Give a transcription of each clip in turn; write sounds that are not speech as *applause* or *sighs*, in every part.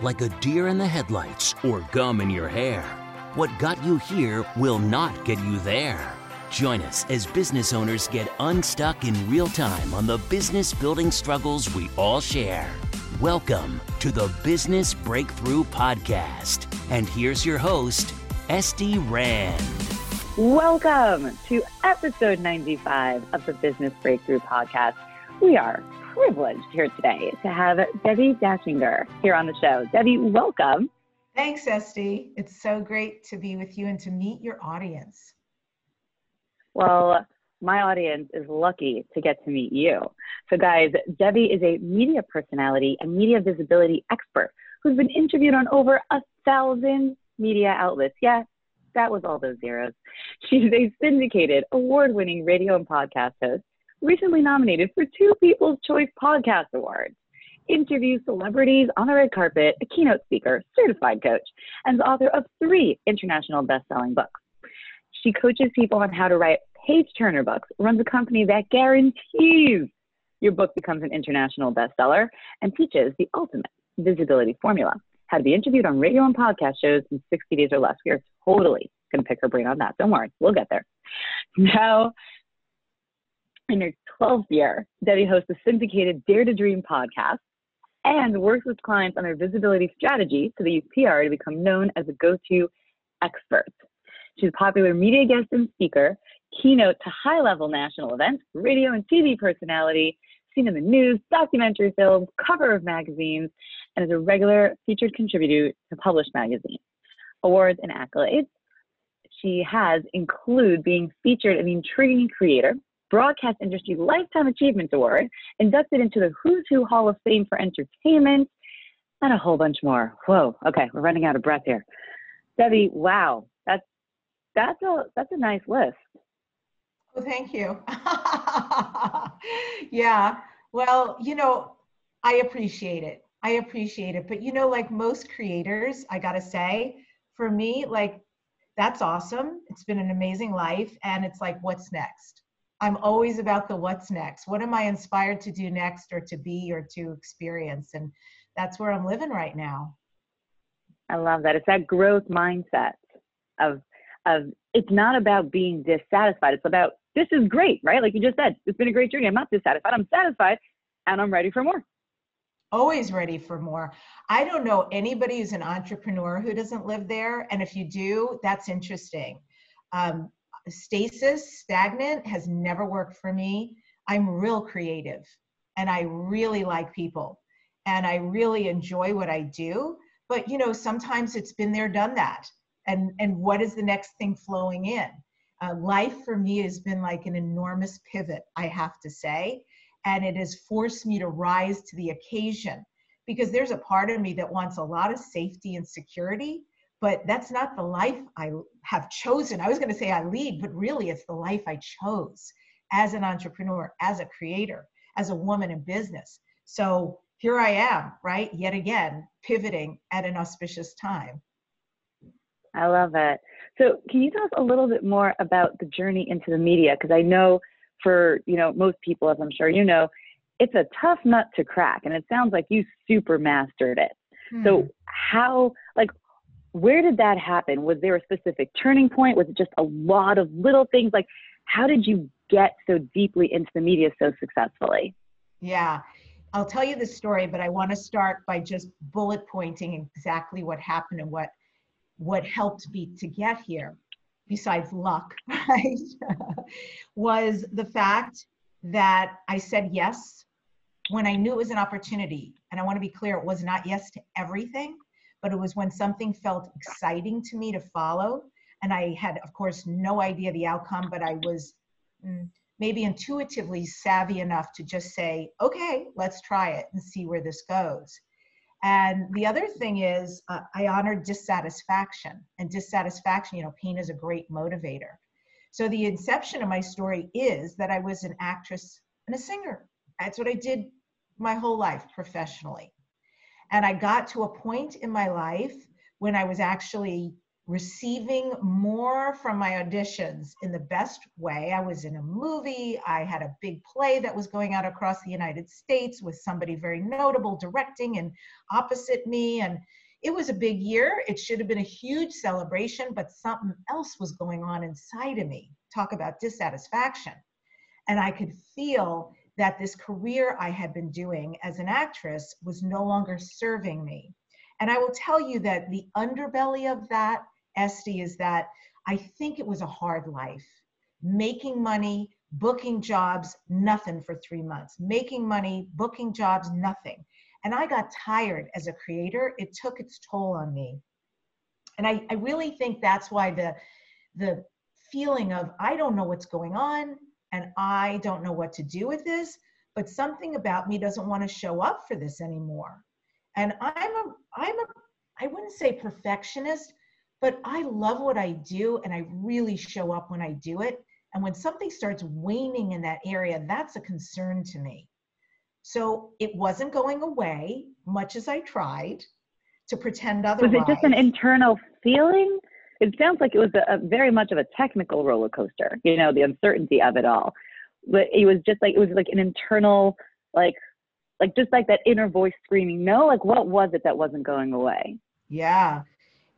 Like a deer in the headlights or gum in your hair, what got you here will not get you there. Join us as business owners get unstuck in real time on the business building struggles we all share. Welcome to the Business Breakthrough Podcast. And here's your host, Estie Rand. Welcome to episode 95 of the Business Breakthrough Podcast. We are privileged here today to have Debbi Dachinger here on the show. Debbi, welcome. Thanks, Estie. It's so great to be with you and to meet your audience. Well, my audience is lucky to get to meet you. So, guys, Debbi is a media personality and media visibility expert who's been interviewed on over a thousand media outlets. Yeah, that was all those zeros. She's a syndicated, award winning radio and podcast host, recently nominated for two People's Choice Podcast Awards. Interviews celebrities on the red carpet, a keynote speaker, certified coach, and the author of three international best selling books. She coaches people on how to write page turner books, runs a company that guarantees your book becomes an international bestseller, and teaches the ultimate visibility formula how to be interviewed on radio and podcast shows in 60 days or less. We are totally going to pick her brain on that. Don't worry, we'll get there. *laughs* Now, in her 12th year, Debbi hosts a syndicated Dare to Dream podcast and works with clients on their visibility strategy so they use PR to become known as a go to expert. She's a popular media guest and speaker, keynote to high level national events, radio and TV personality, seen in the news, documentary films, cover of magazines, and is a regular featured contributor to Publish magazine. Awards and accolades she has include being featured in the Intriguing Creator, Broadcast Industry Lifetime Achievement Award, inducted into the Who's Who Hall of Fame for Entertainment, and a whole bunch more. Whoa, okay, we're running out of breath here. Debbi, wow, that's that's a that's a nice list. Oh, thank you. *laughs* yeah. Well, you know, I appreciate it. I appreciate it. But you know, like most creators, I gotta say, for me, like that's awesome. It's been an amazing life. And it's like, what's next? I'm always about the what's next. What am I inspired to do next or to be or to experience? And that's where I'm living right now. I love that. It's that growth mindset of of it's not about being dissatisfied. It's about this is great, right? Like you just said, it's been a great journey. I'm not dissatisfied. I'm satisfied and I'm ready for more. Always ready for more. I don't know anybody who's an entrepreneur who doesn't live there. And if you do, that's interesting. Um, stasis, stagnant, has never worked for me. I'm real creative and I really like people and I really enjoy what I do. But you know, sometimes it's been there, done that. And and what is the next thing flowing in? Uh, life for me has been like an enormous pivot, I have to say, and it has forced me to rise to the occasion because there's a part of me that wants a lot of safety and security but that's not the life I have chosen. I was going to say I lead, but really it's the life I chose as an entrepreneur, as a creator, as a woman in business. So here I am, right? Yet again, pivoting at an auspicious time. I love it. So can you tell us a little bit more about the journey into the media? Because I know for, you know, most people, as I'm sure you know, it's a tough nut to crack. And it sounds like you super mastered it. Hmm. So how, where did that happen? Was there a specific turning point? Was it just a lot of little things? Like, how did you get so deeply into the media so successfully? Yeah, I'll tell you the story, but I want to start by just bullet pointing exactly what happened and what what helped me to get here, besides luck, *laughs* right? was the fact that I said yes when I knew it was an opportunity. And I want to be clear, it was not yes to everything but it was when something felt exciting to me to follow. And I had, of course, no idea the outcome, but I was mm, maybe intuitively savvy enough to just say, okay, let's try it and see where this goes. And the other thing is, uh, I honor dissatisfaction. And dissatisfaction, you know, pain is a great motivator. So the inception of my story is that I was an actress and a singer. That's what I did my whole life professionally. And I got to a point in my life when I was actually receiving more from my auditions in the best way. I was in a movie, I had a big play that was going out across the United States with somebody very notable directing and opposite me. And it was a big year. It should have been a huge celebration, but something else was going on inside of me. Talk about dissatisfaction. And I could feel that this career I had been doing as an actress was no longer serving me. And I will tell you that the underbelly of that Estie, is that I think it was a hard life. Making money, booking jobs, nothing for three months. Making money, booking jobs, nothing. And I got tired as a creator. It took its toll on me. And I, I really think that's why the, the feeling of I don't know what's going on and I don't know what to do with this, but something about me doesn't want to show up for this anymore. And I'm a I'm a I wouldn't say perfectionist, but I love what I do and I really show up when I do it. And when something starts waning in that area, that's a concern to me. So it wasn't going away, much as I tried to pretend otherwise. Was it just an internal feeling? It sounds like it was a, a very much of a technical roller coaster, you know, the uncertainty of it all. But it was just like it was like an internal, like, like just like that inner voice screaming, no, like what was it that wasn't going away? Yeah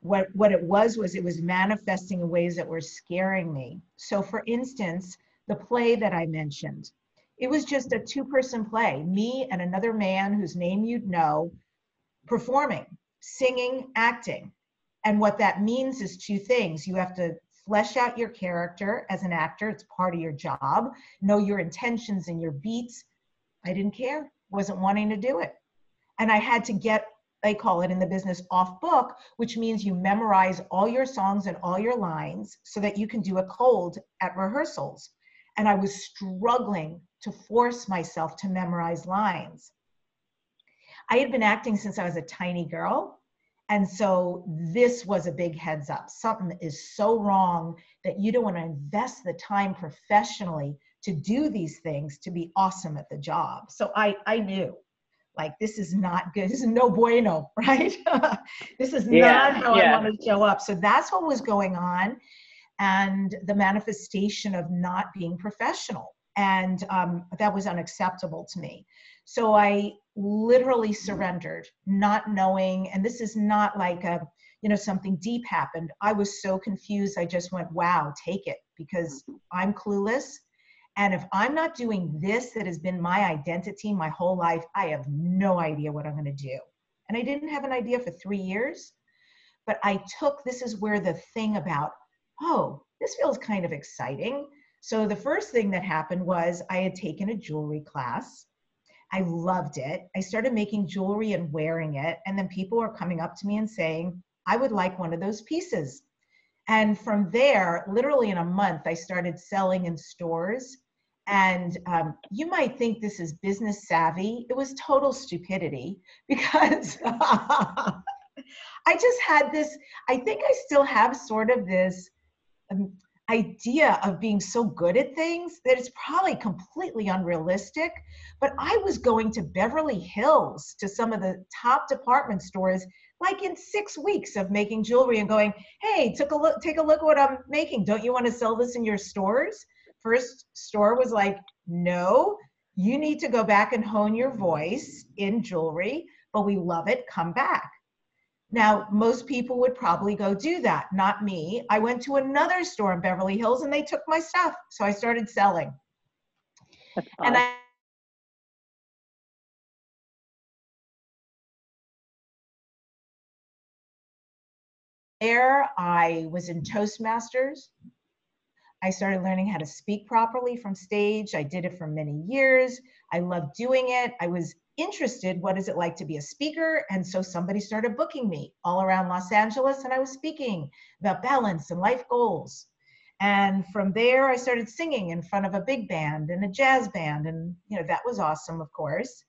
what what it was was it was manifesting in ways that were scaring me so for instance the play that i mentioned it was just a two person play me and another man whose name you'd know performing singing acting and what that means is two things you have to flesh out your character as an actor it's part of your job know your intentions and your beats i didn't care wasn't wanting to do it and i had to get they call it in the business off book, which means you memorize all your songs and all your lines so that you can do a cold at rehearsals. And I was struggling to force myself to memorize lines. I had been acting since I was a tiny girl. And so this was a big heads up. Something is so wrong that you don't want to invest the time professionally to do these things to be awesome at the job. So I, I knew like this is not good this is no bueno *laughs* right this is yeah, not how yeah. i want to show up so that's what was going on and the manifestation of not being professional and um, that was unacceptable to me so i literally surrendered not knowing and this is not like a you know something deep happened i was so confused i just went wow take it because i'm clueless and if I'm not doing this that has been my identity my whole life, I have no idea what I'm going to do. And I didn't have an idea for three years, but I took this is where the thing about, oh, this feels kind of exciting. So the first thing that happened was I had taken a jewelry class. I loved it. I started making jewelry and wearing it. And then people were coming up to me and saying, I would like one of those pieces. And from there, literally in a month, I started selling in stores and um, you might think this is business savvy. It was total stupidity *laughs* because *laughs* I just had this, I think I still have sort of this um, idea of being so good at things that it's probably completely unrealistic. But I was going to Beverly Hills to some of the top department stores like in six weeks of making jewelry and going, hey, took a look, take a look at what I'm making. Don't you want to sell this in your stores? first store was like, no, you need to go back and hone your voice in jewelry, but we love it, come back. Now, most people would probably go do that, not me. I went to another store in Beverly Hills and they took my stuff. So I started selling. And I there I was in Toastmasters. I started learning how to speak properly from stage. I did it for many years. I loved doing it. I was interested what is it like to be a speaker and so somebody started booking me all around Los Angeles and I was speaking about balance and life goals. And from there I started singing in front of a big band and a jazz band and you know that was awesome of course.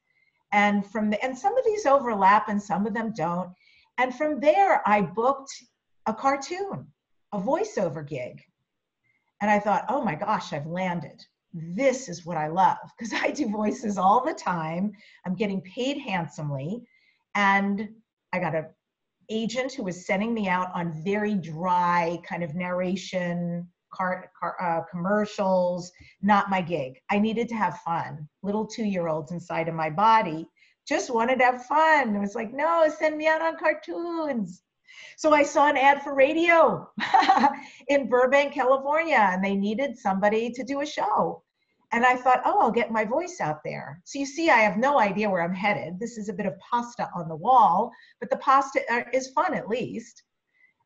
And from the and some of these overlap and some of them don't. And from there I booked a cartoon, a voiceover gig and I thought, oh my gosh, I've landed. This is what I love because *laughs* I do voices all the time. I'm getting paid handsomely. And I got an agent who was sending me out on very dry kind of narration car, car uh, commercials. Not my gig. I needed to have fun. Little two year olds inside of my body just wanted to have fun. It was like no send me out on cartoons so i saw an ad for radio *laughs* in burbank california and they needed somebody to do a show and I thought, oh, I'll get my voice out there. So you see, I have no idea where I'm headed. This is a bit of pasta on the wall, but the pasta uh, is fun at least.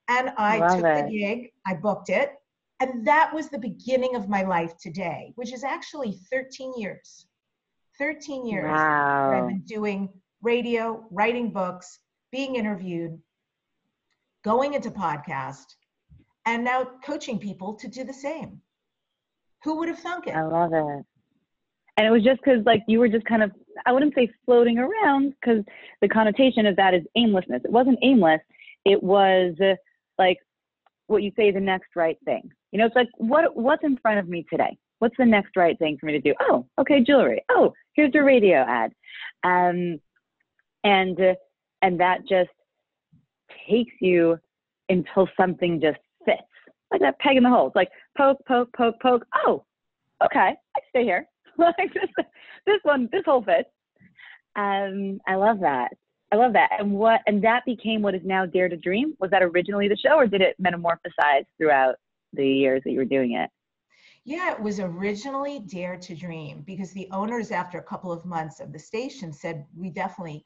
And I Love took it. the gig, I booked it, and that was the beginning of my life today, which is actually 13 years. 13 years wow. I've been doing radio, writing books, being interviewed, going into podcast, and now coaching people to do the same. Who would have thunk it? I love it. And it was just because, like, you were just kind of, I wouldn't say floating around because the connotation of that is aimlessness. It wasn't aimless. It was uh, like what you say the next right thing. You know, it's like, what what's in front of me today? What's the next right thing for me to do? Oh, okay, jewelry. Oh, here's a radio ad. Um, and, uh, and that just takes you until something just fits like that peg in the hole. It's like poke, poke, poke, poke. Oh, okay, I stay here. *laughs* like this, this one, this whole fits. Um, I love that. I love that. And what and that became what is now Dare to Dream. Was that originally the show, or did it metamorphosize throughout the years that you were doing it? Yeah, it was originally Dare to Dream because the owners, after a couple of months of the station, said we definitely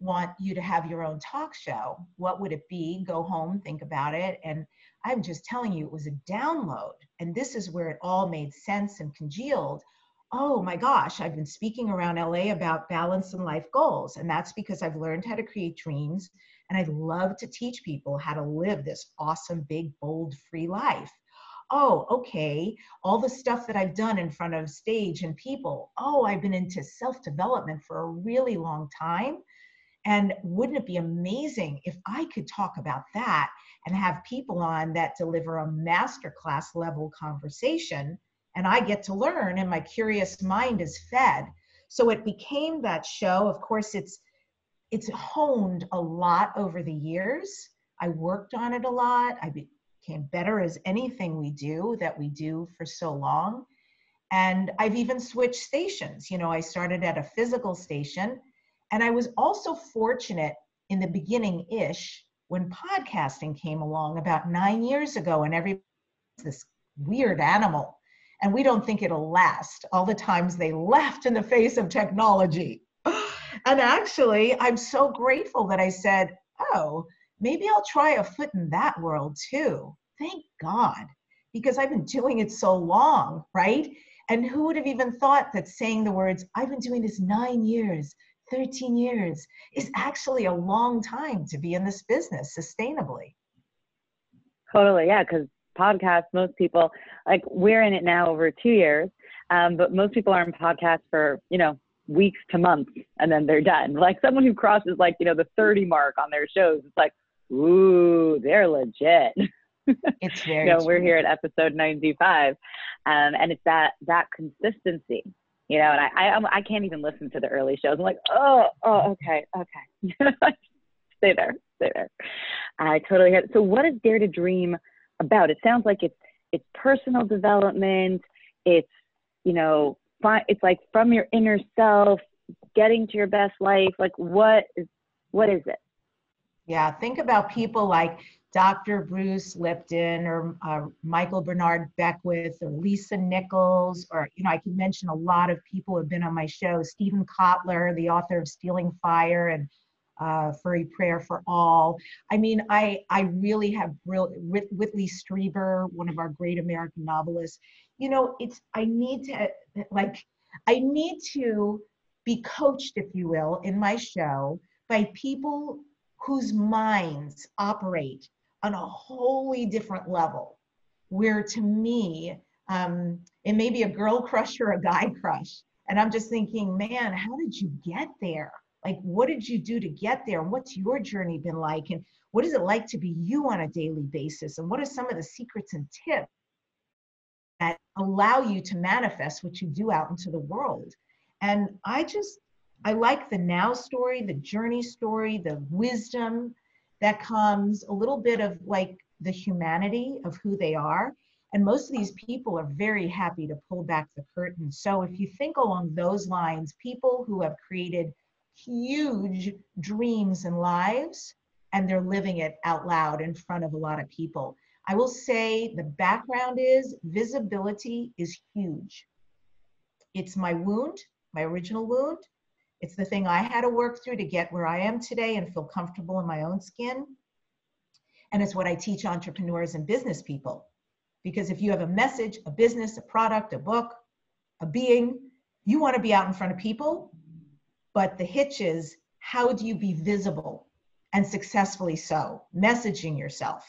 want you to have your own talk show. What would it be? Go home, think about it, and I'm just telling you, it was a download. And this is where it all made sense and congealed. Oh my gosh, I've been speaking around LA about balance and life goals. And that's because I've learned how to create dreams. And I love to teach people how to live this awesome, big, bold, free life. Oh, okay. All the stuff that I've done in front of stage and people. Oh, I've been into self development for a really long time. And wouldn't it be amazing if I could talk about that and have people on that deliver a masterclass level conversation? And I get to learn, and my curious mind is fed. So it became that show. Of course, it's it's honed a lot over the years. I worked on it a lot. I became better as anything we do that we do for so long. And I've even switched stations. You know, I started at a physical station and I was also fortunate in the beginning ish when podcasting came along about nine years ago, and every this weird animal, and we don't think it'll last. All the times they left in the face of technology. *sighs* And actually, I'm so grateful that I said, oh, maybe I'll try a foot in that world too. Thank God, because I've been doing it so long, right? And who would have even thought that saying the words, I've been doing this nine years, 13 years is actually a long time to be in this business sustainably. Totally, yeah, because podcasts, most people, like we're in it now over two years, um, but most people are in podcasts for, you know, weeks to months and then they're done. Like someone who crosses like, you know, the 30 mark on their shows, it's like, ooh, they're legit. *laughs* It's very you know, we're here at episode 95. Um, and it's that that consistency you know, and I, I, I can't even listen to the early shows. I'm like, oh, oh, okay, okay. *laughs* stay there, stay there. I totally get it. So what is Dare to Dream about? It sounds like it's, it's personal development. It's, you know, fi- it's like from your inner self, getting to your best life. Like what is, what is it? Yeah. Think about people like Dr. Bruce Lipton or uh, Michael Bernard Beckwith or Lisa Nichols, or, you know, I can mention a lot of people who have been on my show. Steven Kotler, the author of Stealing Fire and uh, Furry Prayer for All. I mean, I, I really have real, Whitley Strieber, one of our great American novelists. You know, it's, I need to, like, I need to be coached, if you will, in my show by people whose minds operate on a wholly different level where to me um, it may be a girl crush or a guy crush and i'm just thinking man how did you get there? Like what did you do to get there? And what's your journey been like? And what is it like to be you on a daily basis? And what are some of the secrets and tips that allow you to manifest what you do out into the world? And i just i like the now story the journey story the wisdom that comes a little bit of like the humanity of who they are. And most of these people are very happy to pull back the curtain. So if you think along those lines, people who have created huge dreams and lives and they're living it out loud in front of a lot of people. I will say the background is visibility is huge. It's my wound, my original wound. It's the thing I had to work through to get where I am today and feel comfortable in my own skin. And it's what I teach entrepreneurs and business people. Because if you have a message, a business, a product, a book, a being, you want to be out in front of people. But the hitch is how do you be visible and successfully so? Messaging yourself,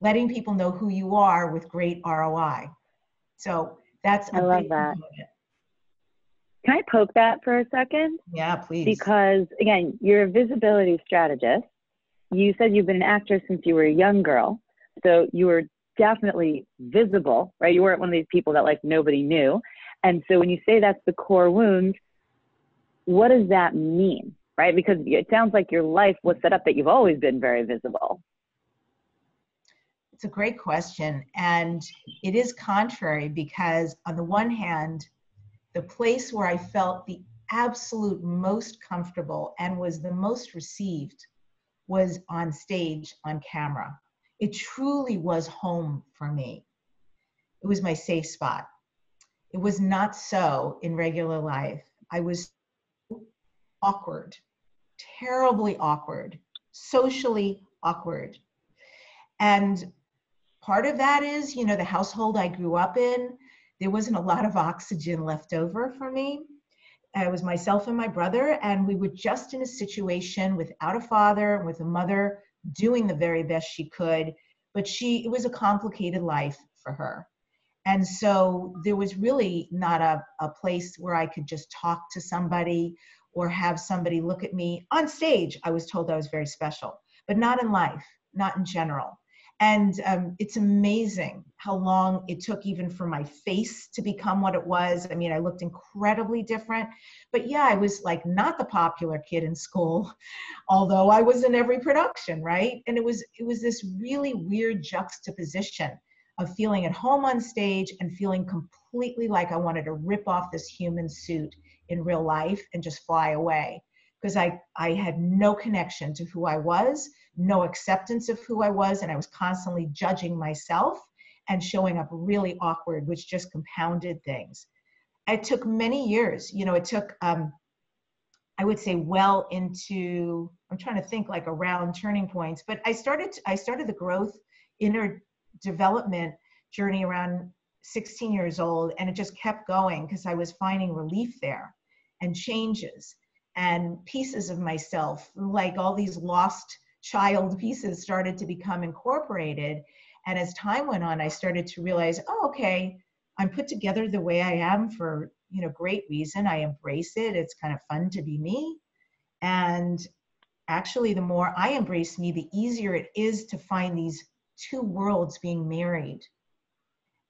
letting people know who you are with great ROI. So that's I love that. Can I poke that for a second? Yeah, please. Because again, you're a visibility strategist. You said you've been an actor since you were a young girl. So you were definitely visible, right? You weren't one of these people that like nobody knew. And so when you say that's the core wound, what does that mean? Right? Because it sounds like your life was set up that you've always been very visible. It's a great question. And it is contrary because, on the one hand, the place where I felt the absolute most comfortable and was the most received was on stage on camera. It truly was home for me. It was my safe spot. It was not so in regular life. I was awkward, terribly awkward, socially awkward. And part of that is, you know, the household I grew up in, there wasn't a lot of oxygen left over for me. It was myself and my brother, and we were just in a situation without a father, with a mother doing the very best she could, but she it was a complicated life for her. And so there was really not a, a place where I could just talk to somebody or have somebody look at me on stage. I was told I was very special, but not in life, not in general and um, it's amazing how long it took even for my face to become what it was. I mean i looked incredibly different but yeah i was like not the popular kid in school *laughs* although i was in every production right? And it was it was this really weird juxtaposition of feeling at home on stage and feeling completely like i wanted to rip off this human suit in real life and just fly away because I, I had no connection to who I was, no acceptance of who I was, and I was constantly judging myself and showing up really awkward, which just compounded things. It took many years. You know, it took, um, I would say, well into, I'm trying to think like around turning points, but I started, I started the growth inner development journey around 16 years old, and it just kept going because I was finding relief there and changes and pieces of myself, like all these lost child pieces, started to become incorporated. And as time went on, I started to realize, oh, okay, I'm put together the way I am for you know great reason. I embrace it. It's kind of fun to be me. And actually, the more I embrace me, the easier it is to find these two worlds being married.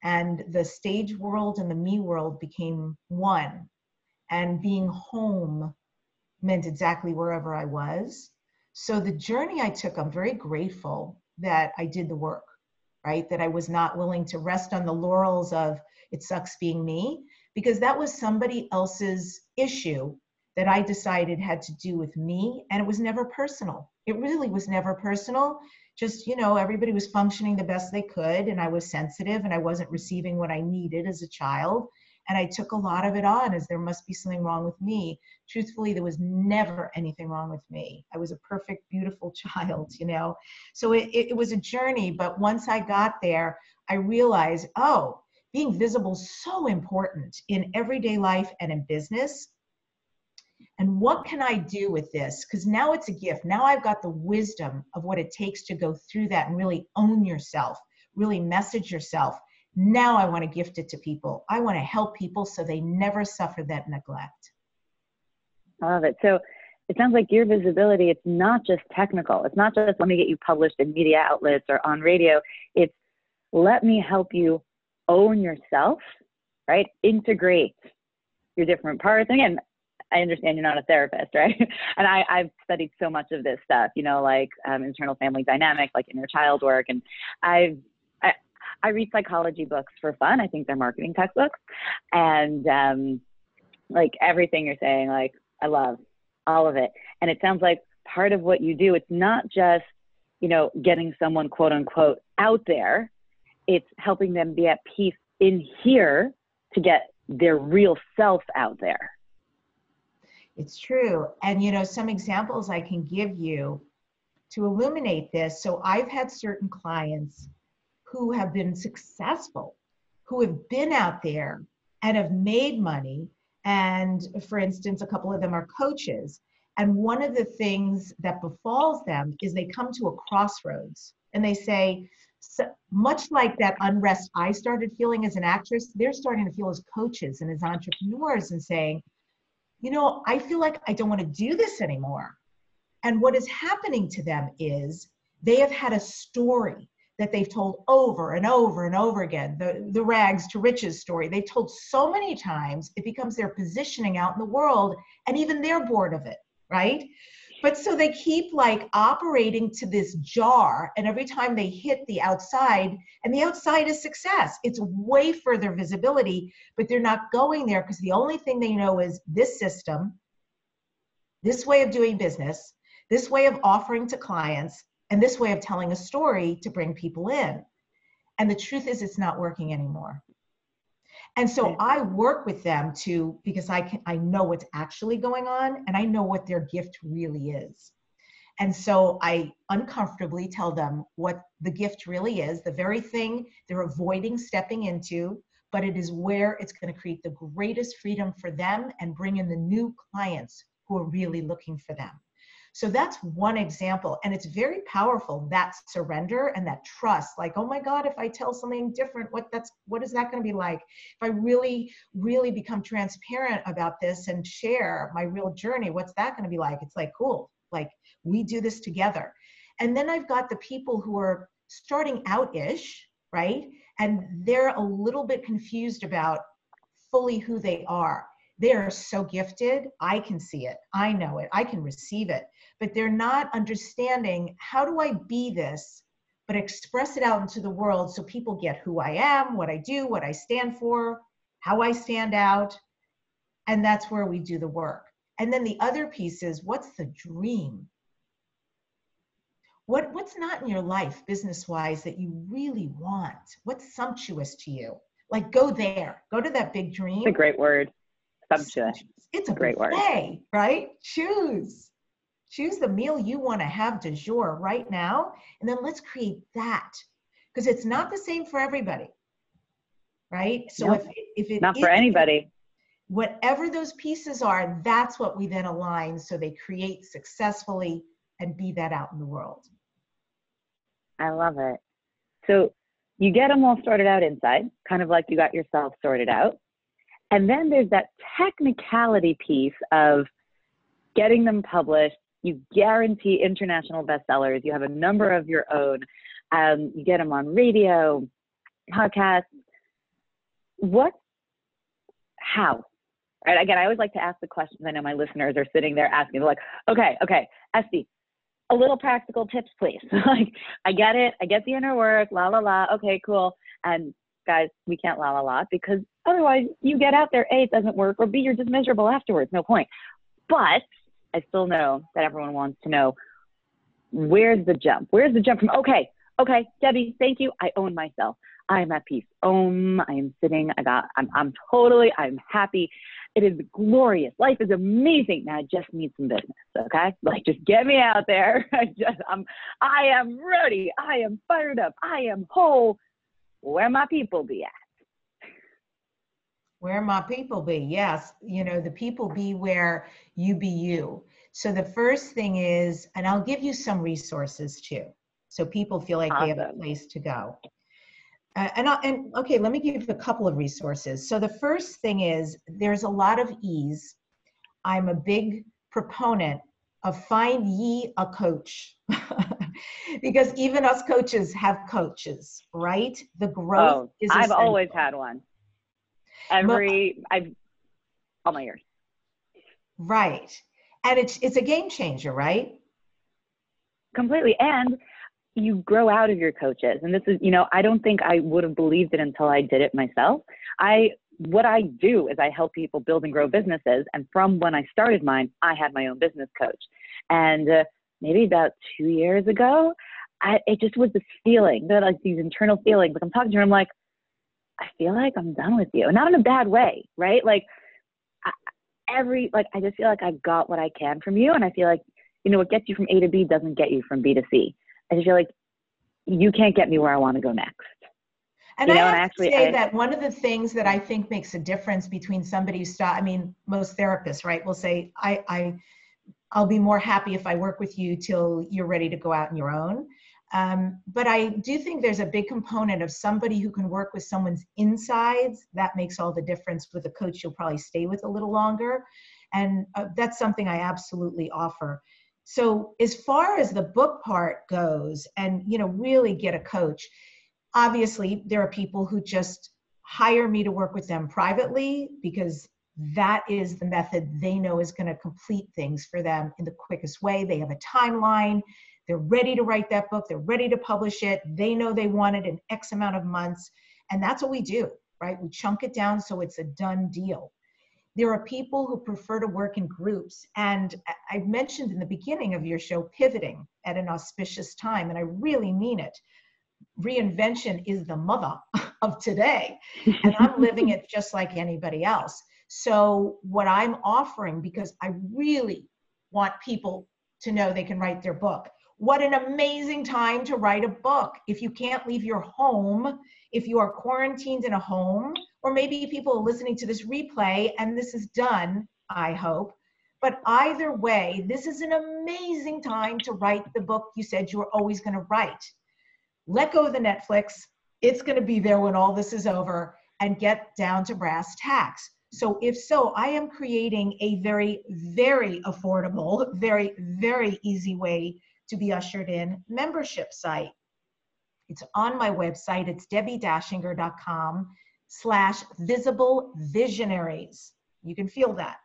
And the stage world and the me world became one. And being home meant exactly wherever I was. So the journey I took, I'm very grateful that I did the work, right? That I was not willing to rest on the laurels of it sucks being me, because that was somebody else's issue that I decided had to do with me. And it was never personal. It really was never personal. Just, you know, everybody was functioning the best they could, and I was sensitive and I wasn't receiving what I needed as a child and I took a lot of it on as there must be something wrong with me. Truthfully, there was never anything wrong with me. I was a perfect, beautiful *laughs* child, you know. So it, it, it was a journey, but once I got there, I realized, oh, being visible is so important in everyday life and in business. And what can I do with this? Because now it's a gift. Now I've got the wisdom of what it takes to go through that and really own yourself, really message yourself, now I want to gift it to people. I want to help people so they never suffer that neglect. I love it. So it sounds like your visibility, it's not just technical. It's not just let me get you published in media outlets or on radio. It's let me help you own yourself, right? Integrate your different parts. And again, I understand you're not a therapist, right? *laughs* And I, I've studied so much of this stuff, you know, like um, internal family dynamic, like inner child work. And I've, I, read psychology books for fun. I think they're marketing textbooks. And um, like everything you're saying, like I love all of it. And it sounds like part of what you do, it's not just, you know, getting someone quote unquote out there, it's helping them be at peace in here to get their real self out there. It's true. And, you know, some examples I can give you to illuminate this. So I've had certain clients who have been successful, who have been out there and have made money. And for instance, a couple of them are coaches. And one of the things that befalls them is they come to a crossroads and they say, so much like that unrest I started feeling as an actress, they're starting to feel as coaches and as entrepreneurs and saying, you know, I feel like I don't want to do this anymore. And what is happening to them is they have had a story that they've told over and over and over again the, the rags to riches story. They've told so many times, it becomes their positioning out in the world, and even they're bored of it, right? but so they keep like operating to this jar and every time they hit the outside and the outside is success it's way further visibility but they're not going there because the only thing they know is this system this way of doing business this way of offering to clients and this way of telling a story to bring people in and the truth is it's not working anymore and so I work with them to because I can I know what's actually going on and I know what their gift really is. And so I uncomfortably tell them what the gift really is, the very thing they're avoiding stepping into, but it is where it's going to create the greatest freedom for them and bring in the new clients who are really looking for them. So that's one example. And it's very powerful, that surrender and that trust. Like, oh my God, if I tell something different, what that's what is that going to be like? If I really, really become transparent about this and share my real journey, what's that going to be like? It's like, cool, like we do this together. And then I've got the people who are starting out-ish, right? And they're a little bit confused about fully who they are. They are so gifted. I can see it. I know it. I can receive it but they're not understanding how do I be this, but express it out into the world so people get who I am, what I do, what I stand for, how I stand out. And that's where we do the work. And then the other piece is what's the dream? What, what's not in your life business wise that you really want? What's sumptuous to you? Like go there, go to that big dream. It's a great word. Sumptuous. It's a great buffet, word. Right? Choose choose the meal you want to have de jour right now, and then let's create that because it's not the same for everybody, right? So if if it not for anybody, whatever those pieces are, that's what we then align so they create successfully and be that out in the world. I love it. So you get them all sorted out inside, kind of like you got yourself sorted out. And then there's that technicality piece of getting them published, you guarantee international bestsellers. You have a number of your own. Um, you get them on radio, podcasts. What? How? Right. Again, I always like to ask the questions. I know my listeners are sitting there asking, like, okay, okay, Estie, a little practical tips, please. *laughs* like, I get it. I get the inner work. La la la. Okay, cool. And guys, we can't la la la because otherwise you get out there. A, it doesn't work, or B, you're just miserable afterwards. No point. But I still know that everyone wants to know where's the jump? Where's the jump from, okay, okay, Debbi, thank you. I own myself. I am at peace. Om, I am sitting. I got, I'm, I'm totally, I'm happy. It is glorious. Life is amazing. Now I just need some business. Okay. Like just get me out there. *laughs* I just, I'm, I am ready. I am fired up. I am whole. Where my people be at? Where my people be? Yes, you know, the people be where you be you. So the first thing is, and I'll give you some resources too, so people feel like awesome. they have a place to go. Uh, and, I, and okay, let me give you a couple of resources. So the first thing is, there's a lot of ease. I'm a big proponent of find ye a coach. *laughs* because even us coaches have coaches, right? The growth oh, is. I've always had one every I've all my years. Right. And it's it's a game changer, right? Completely. And you grow out of your coaches. And this is, you know, I don't think I would have believed it until I did it myself. I what I do is I help people build and grow businesses. And from when I started mine, I had my own business coach. And uh, maybe about two years ago, I, it just was this feeling, that like these internal feelings. Like I'm talking to her, I'm like, I feel like I'm done with you, not in a bad way, right? Like I, every, like I just feel like I've got what I can from you, and I feel like you know what gets you from A to B doesn't get you from B to C. I just feel like you can't get me where I want to go next. And you know, I have and actually, to say I, that one of the things that I think makes a difference between somebody who stop, I mean, most therapists, right, will say, I, I, I'll be more happy if I work with you till you're ready to go out on your own. Um, but I do think there's a big component of somebody who can work with someone's insides. That makes all the difference with a coach you'll probably stay with a little longer. And uh, that's something I absolutely offer. So as far as the book part goes and, you know, really get a coach, obviously there are people who just hire me to work with them privately because that is the method they know is going to complete things for them in the quickest way. They have a timeline they're ready to write that book. They're ready to publish it. They know they want it in X amount of months. And that's what we do, right? We chunk it down so it's a done deal. There are people who prefer to work in groups. And I mentioned in the beginning of your show pivoting at an auspicious time, and I really mean it. Reinvention is the mother *laughs* of today, and I'm living it just like anybody else. So, what I'm offering, because I really want people to know they can write their book, what an amazing time to write a book. If you can't leave your home, if you are quarantined in a home, or maybe people are listening to this replay and this is done, I hope. But either way, this is an amazing time to write the book you said you were always going to write. Let go of the Netflix. It's going to be there when all this is over and get down to brass tacks. So, if so, I am creating a very, very affordable, very, very easy way to be ushered in membership site. It's on my website. It's debbidachinger.com slash visible visionaries. You can feel that.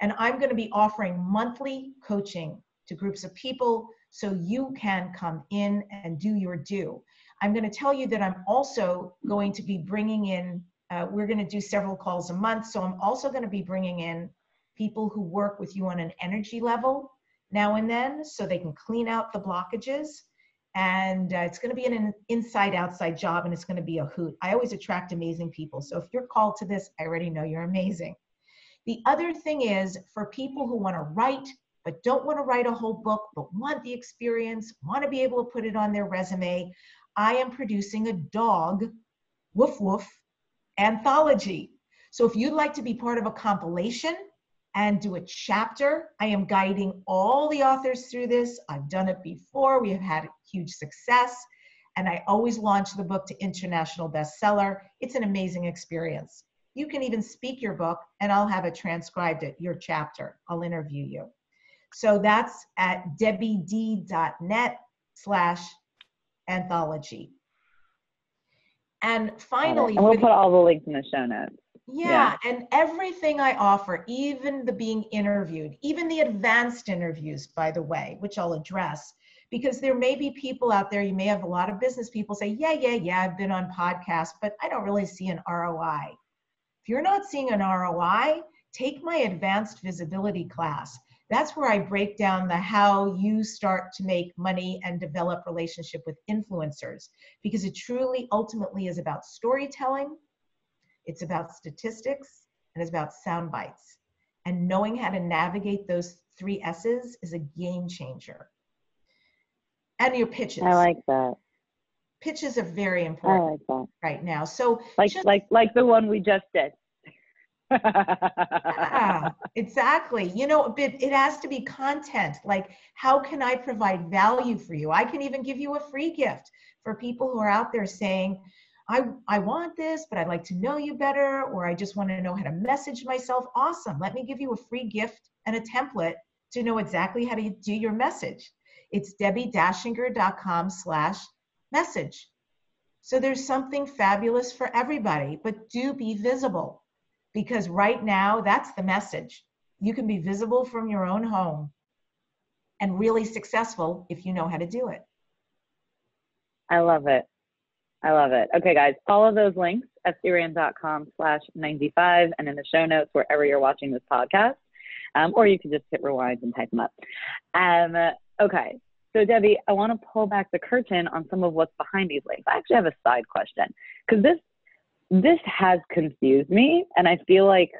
And I'm going to be offering monthly coaching to groups of people so you can come in and do your due. I'm going to tell you that I'm also going to be bringing in, uh, we're going to do several calls a month. So I'm also going to be bringing in people who work with you on an energy level now and then so they can clean out the blockages. And uh, it's going to be an inside outside job and it's going to be a hoot. I always attract amazing people. So if you're called to this, I already know you're amazing. The other thing is for people who want to write, but don't want to write a whole book, but want the experience, want to be able to put it on their resume, I am producing a dog, woof woof, anthology. So if you'd like to be part of a compilation, and do a chapter. I am guiding all the authors through this. I've done it before. We have had huge success. And I always launch the book to international bestseller. It's an amazing experience. You can even speak your book, and I'll have it transcribed at your chapter. I'll interview you. So that's at debbied.net slash anthology. And finally, and we'll put all the links in the show notes. Yeah, yeah, and everything I offer, even the being interviewed, even the advanced interviews, by the way, which I'll address, because there may be people out there, you may have a lot of business people say, Yeah, yeah, yeah, I've been on podcasts, but I don't really see an ROI. If you're not seeing an ROI, take my advanced visibility class. That's where I break down the how you start to make money and develop relationship with influencers because it truly ultimately is about storytelling it's about statistics and it's about sound bites. And knowing how to navigate those three S's is a game changer. And your pitches. I like that. Pitches are very important like right now. So like just, like like the one we just did. Yeah, *laughs* exactly. You know, but it has to be content. Like, how can I provide value for you? I can even give you a free gift for people who are out there saying, I, I want this, but I'd like to know you better, or I just want to know how to message myself. Awesome. Let me give you a free gift and a template to know exactly how to do your message. It's debbidachinger.com slash message. So there's something fabulous for everybody, but do be visible because right now that's the message. You can be visible from your own home and really successful if you know how to do it. I love it. I love it. Okay, guys, all of those links, estierand.com slash 95 and in the show notes wherever you're watching this podcast. Um, or you can just hit rewind and type them up. Um, okay, so Debbi, I want to pull back the curtain on some of what's behind these links. I actually have a side question because this this has confused me, and I feel like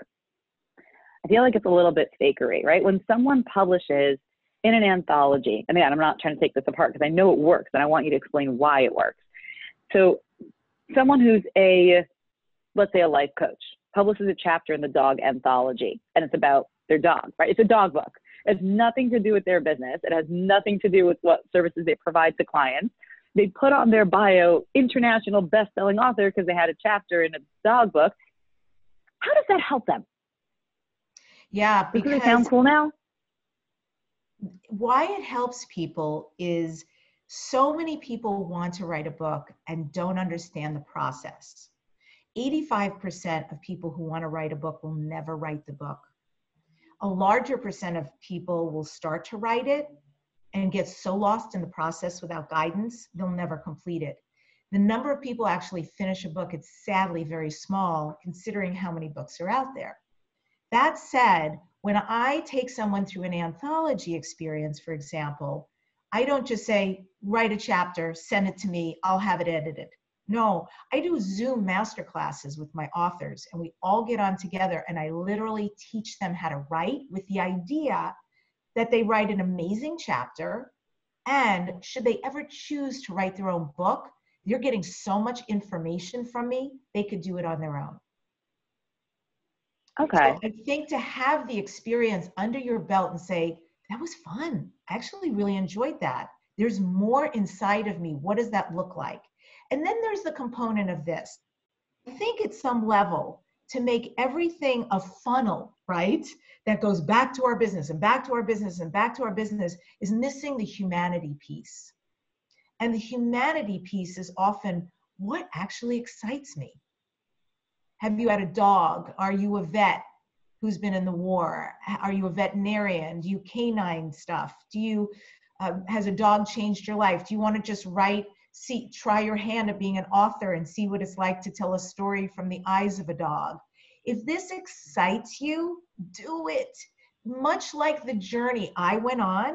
I feel like it's a little bit fakery, right? When someone publishes in an anthology, and again, I'm not trying to take this apart because I know it works, and I want you to explain why it works. So, someone who's a let's say a life coach publishes a chapter in the dog anthology, and it's about their dog, right? It's a dog book. It has nothing to do with their business. It has nothing to do with what services they provide to clients. They put on their bio international best-selling author because they had a chapter in a dog book. How does that help them? Yeah, because does it sound cool now? Why it helps people is so many people want to write a book and don't understand the process. 85% of people who want to write a book will never write the book a larger percent of people will start to write it and get so lost in the process without guidance, they'll never complete it. The number of people actually finish a book is sadly very small considering how many books are out there. That said, when I take someone through an anthology experience, for example, I don't just say, write a chapter, send it to me, I'll have it edited. No, I do Zoom master classes with my authors, and we all get on together, and I literally teach them how to write with the idea that they write an amazing chapter. And should they ever choose to write their own book, you're getting so much information from me, they could do it on their own. Okay. So I think to have the experience under your belt and say, that was fun. I actually really enjoyed that. There's more inside of me. What does that look like? And then there's the component of this. I think at some level, to make everything a funnel, right? That goes back to our business and back to our business and back to our business is missing the humanity piece. And the humanity piece is often what actually excites me. Have you had a dog? Are you a vet who's been in the war? Are you a veterinarian? Do you canine stuff? Do you, uh, has a dog changed your life? Do you want to just write see try your hand at being an author and see what it's like to tell a story from the eyes of a dog. If this excites you do it. Much like the journey i went on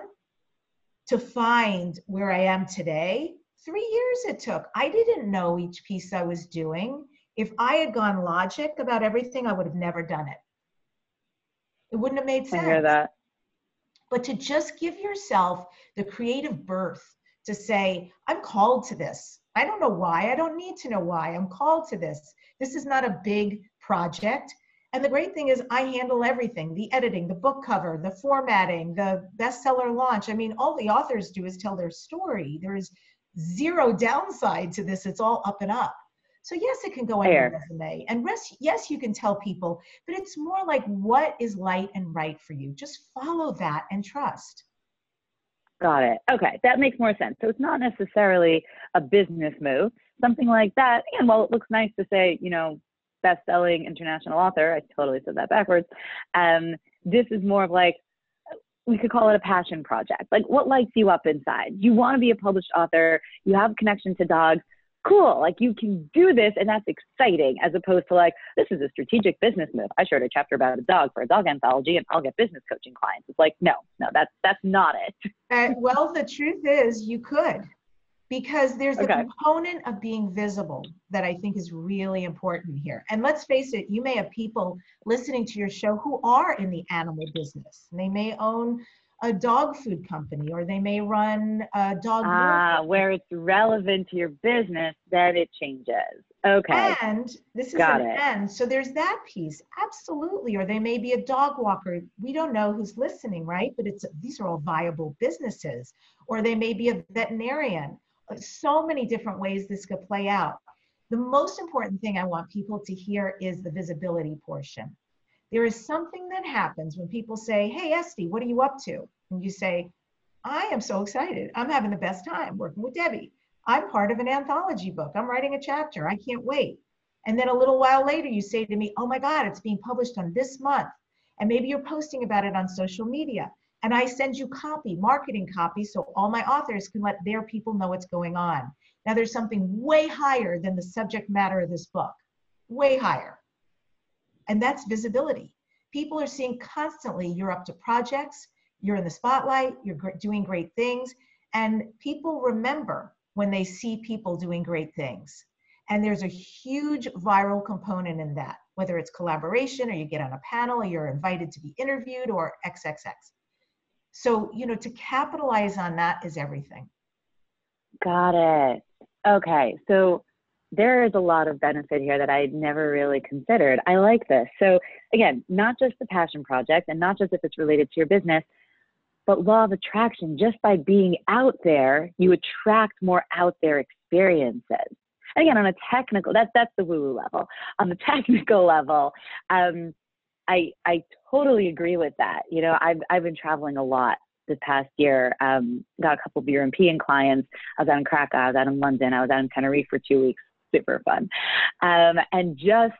to find where i am today three years it took. I didn't know each piece i was doing. If i had gone logic about everything i would have never done it. It wouldn't have made sense I hear that. but to just give yourself the creative birth to say, I'm called to this. I don't know why. I don't need to know why. I'm called to this. This is not a big project. And the great thing is, I handle everything the editing, the book cover, the formatting, the bestseller launch. I mean, all the authors do is tell their story. There is zero downside to this, it's all up and up. So, yes, it can go on your resume. And rest, yes, you can tell people, but it's more like what is light and right for you. Just follow that and trust. Got it. Okay, that makes more sense. So it's not necessarily a business move. Something like that. And while it looks nice to say, you know, best-selling international author, I totally said that backwards. Um, this is more of like we could call it a passion project. Like what lights you up inside? You want to be a published author. You have a connection to dogs cool, like you can do this and that's exciting, as opposed to like, this is a strategic business move. I shared a chapter about a dog for a dog anthology and I'll get business coaching clients. It's like, no, no, that's that's not it. Uh, well, the truth is you could because there's a okay. component of being visible that I think is really important here. And let's face it, you may have people listening to your show who are in the animal business. They may own a dog food company or they may run a dog ah, where it's relevant to your business then it changes. Okay. And this is Got an it. end so there's that piece. Absolutely or they may be a dog walker. We don't know who's listening right? But it's these are all viable businesses. Or they may be a veterinarian. So many different ways this could play out. The most important thing i want people to hear is the visibility portion there is something that happens when people say, Hey, Estie, what are you up to? And you say, I am so excited. I'm having the best time working with Debbi. I'm part of an anthology book. I'm writing a chapter. I can't wait. And then a little while later, you say to me, Oh my God, it's being published on this month. And maybe you're posting about it on social media. And I send you copy, marketing copy, so all my authors can let their people know what's going on. Now, there's something way higher than the subject matter of this book, way higher. And that's visibility. People are seeing constantly you're up to projects, you're in the spotlight, you're doing great things. And people remember when they see people doing great things. And there's a huge viral component in that, whether it's collaboration or you get on a panel or you're invited to be interviewed or XXX. So, you know, to capitalize on that is everything. Got it. Okay. So there is a lot of benefit here that I never really considered. I like this. So, again, not just the passion project and not just if it's related to your business, but law of attraction, just by being out there, you attract more out there experiences. And again, on a technical, that's that's the woo-woo level. On the *laughs* technical level, um, I I totally agree with that. You know, I've I've been traveling a lot this past year. Um, got a couple of European clients. I was out in Krakow, I was out in London, I was out in Tenerife for two weeks. Super fun, um, and just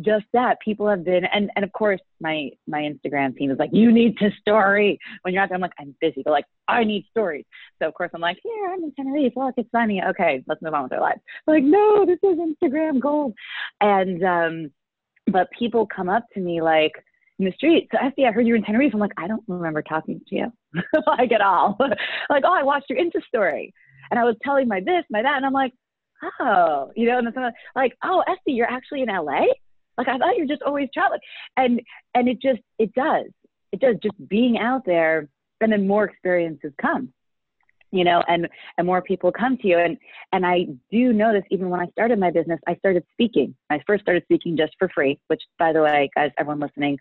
just that people have been and and of course my my instagram team is like you need to story when you're out there i'm like i'm busy but like i need stories so of course i'm like here i'm in tenerife look it's sunny okay let's move on with our lives like no this is instagram gold and um but people come up to me like in the street. So Estie, I heard you were in Tenerife. I'm like, I don't remember talking to you *laughs* like at all. *laughs* like, oh, I watched your Insta story. And I was telling my this, my that. And I'm like, oh, you know, and then someone like, oh, Estie, you're actually in LA? Like I thought you're just always traveling. And and it just it does. It does just being out there and then more experiences come you know and and more people come to you and and i do notice even when i started my business i started speaking i first started speaking just for free which by the way guys everyone listening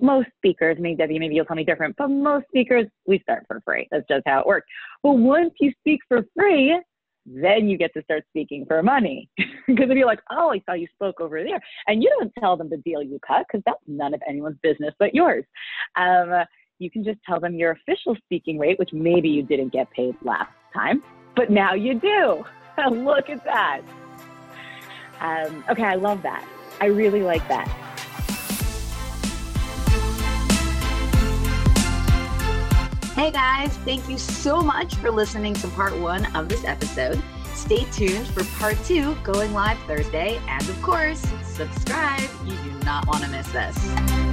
most speakers maybe debbi maybe you'll tell me different but most speakers we start for free that's just how it works but once you speak for free then you get to start speaking for money *laughs* because if you're like oh i saw you spoke over there and you don't tell them the deal you cut because that's none of anyone's business but yours um, you can just tell them your official speaking rate, which maybe you didn't get paid last time, but now you do. *laughs* Look at that. Um, okay, I love that. I really like that. Hey guys, thank you so much for listening to part one of this episode. Stay tuned for part two going live Thursday. And of course, subscribe. You do not want to miss this.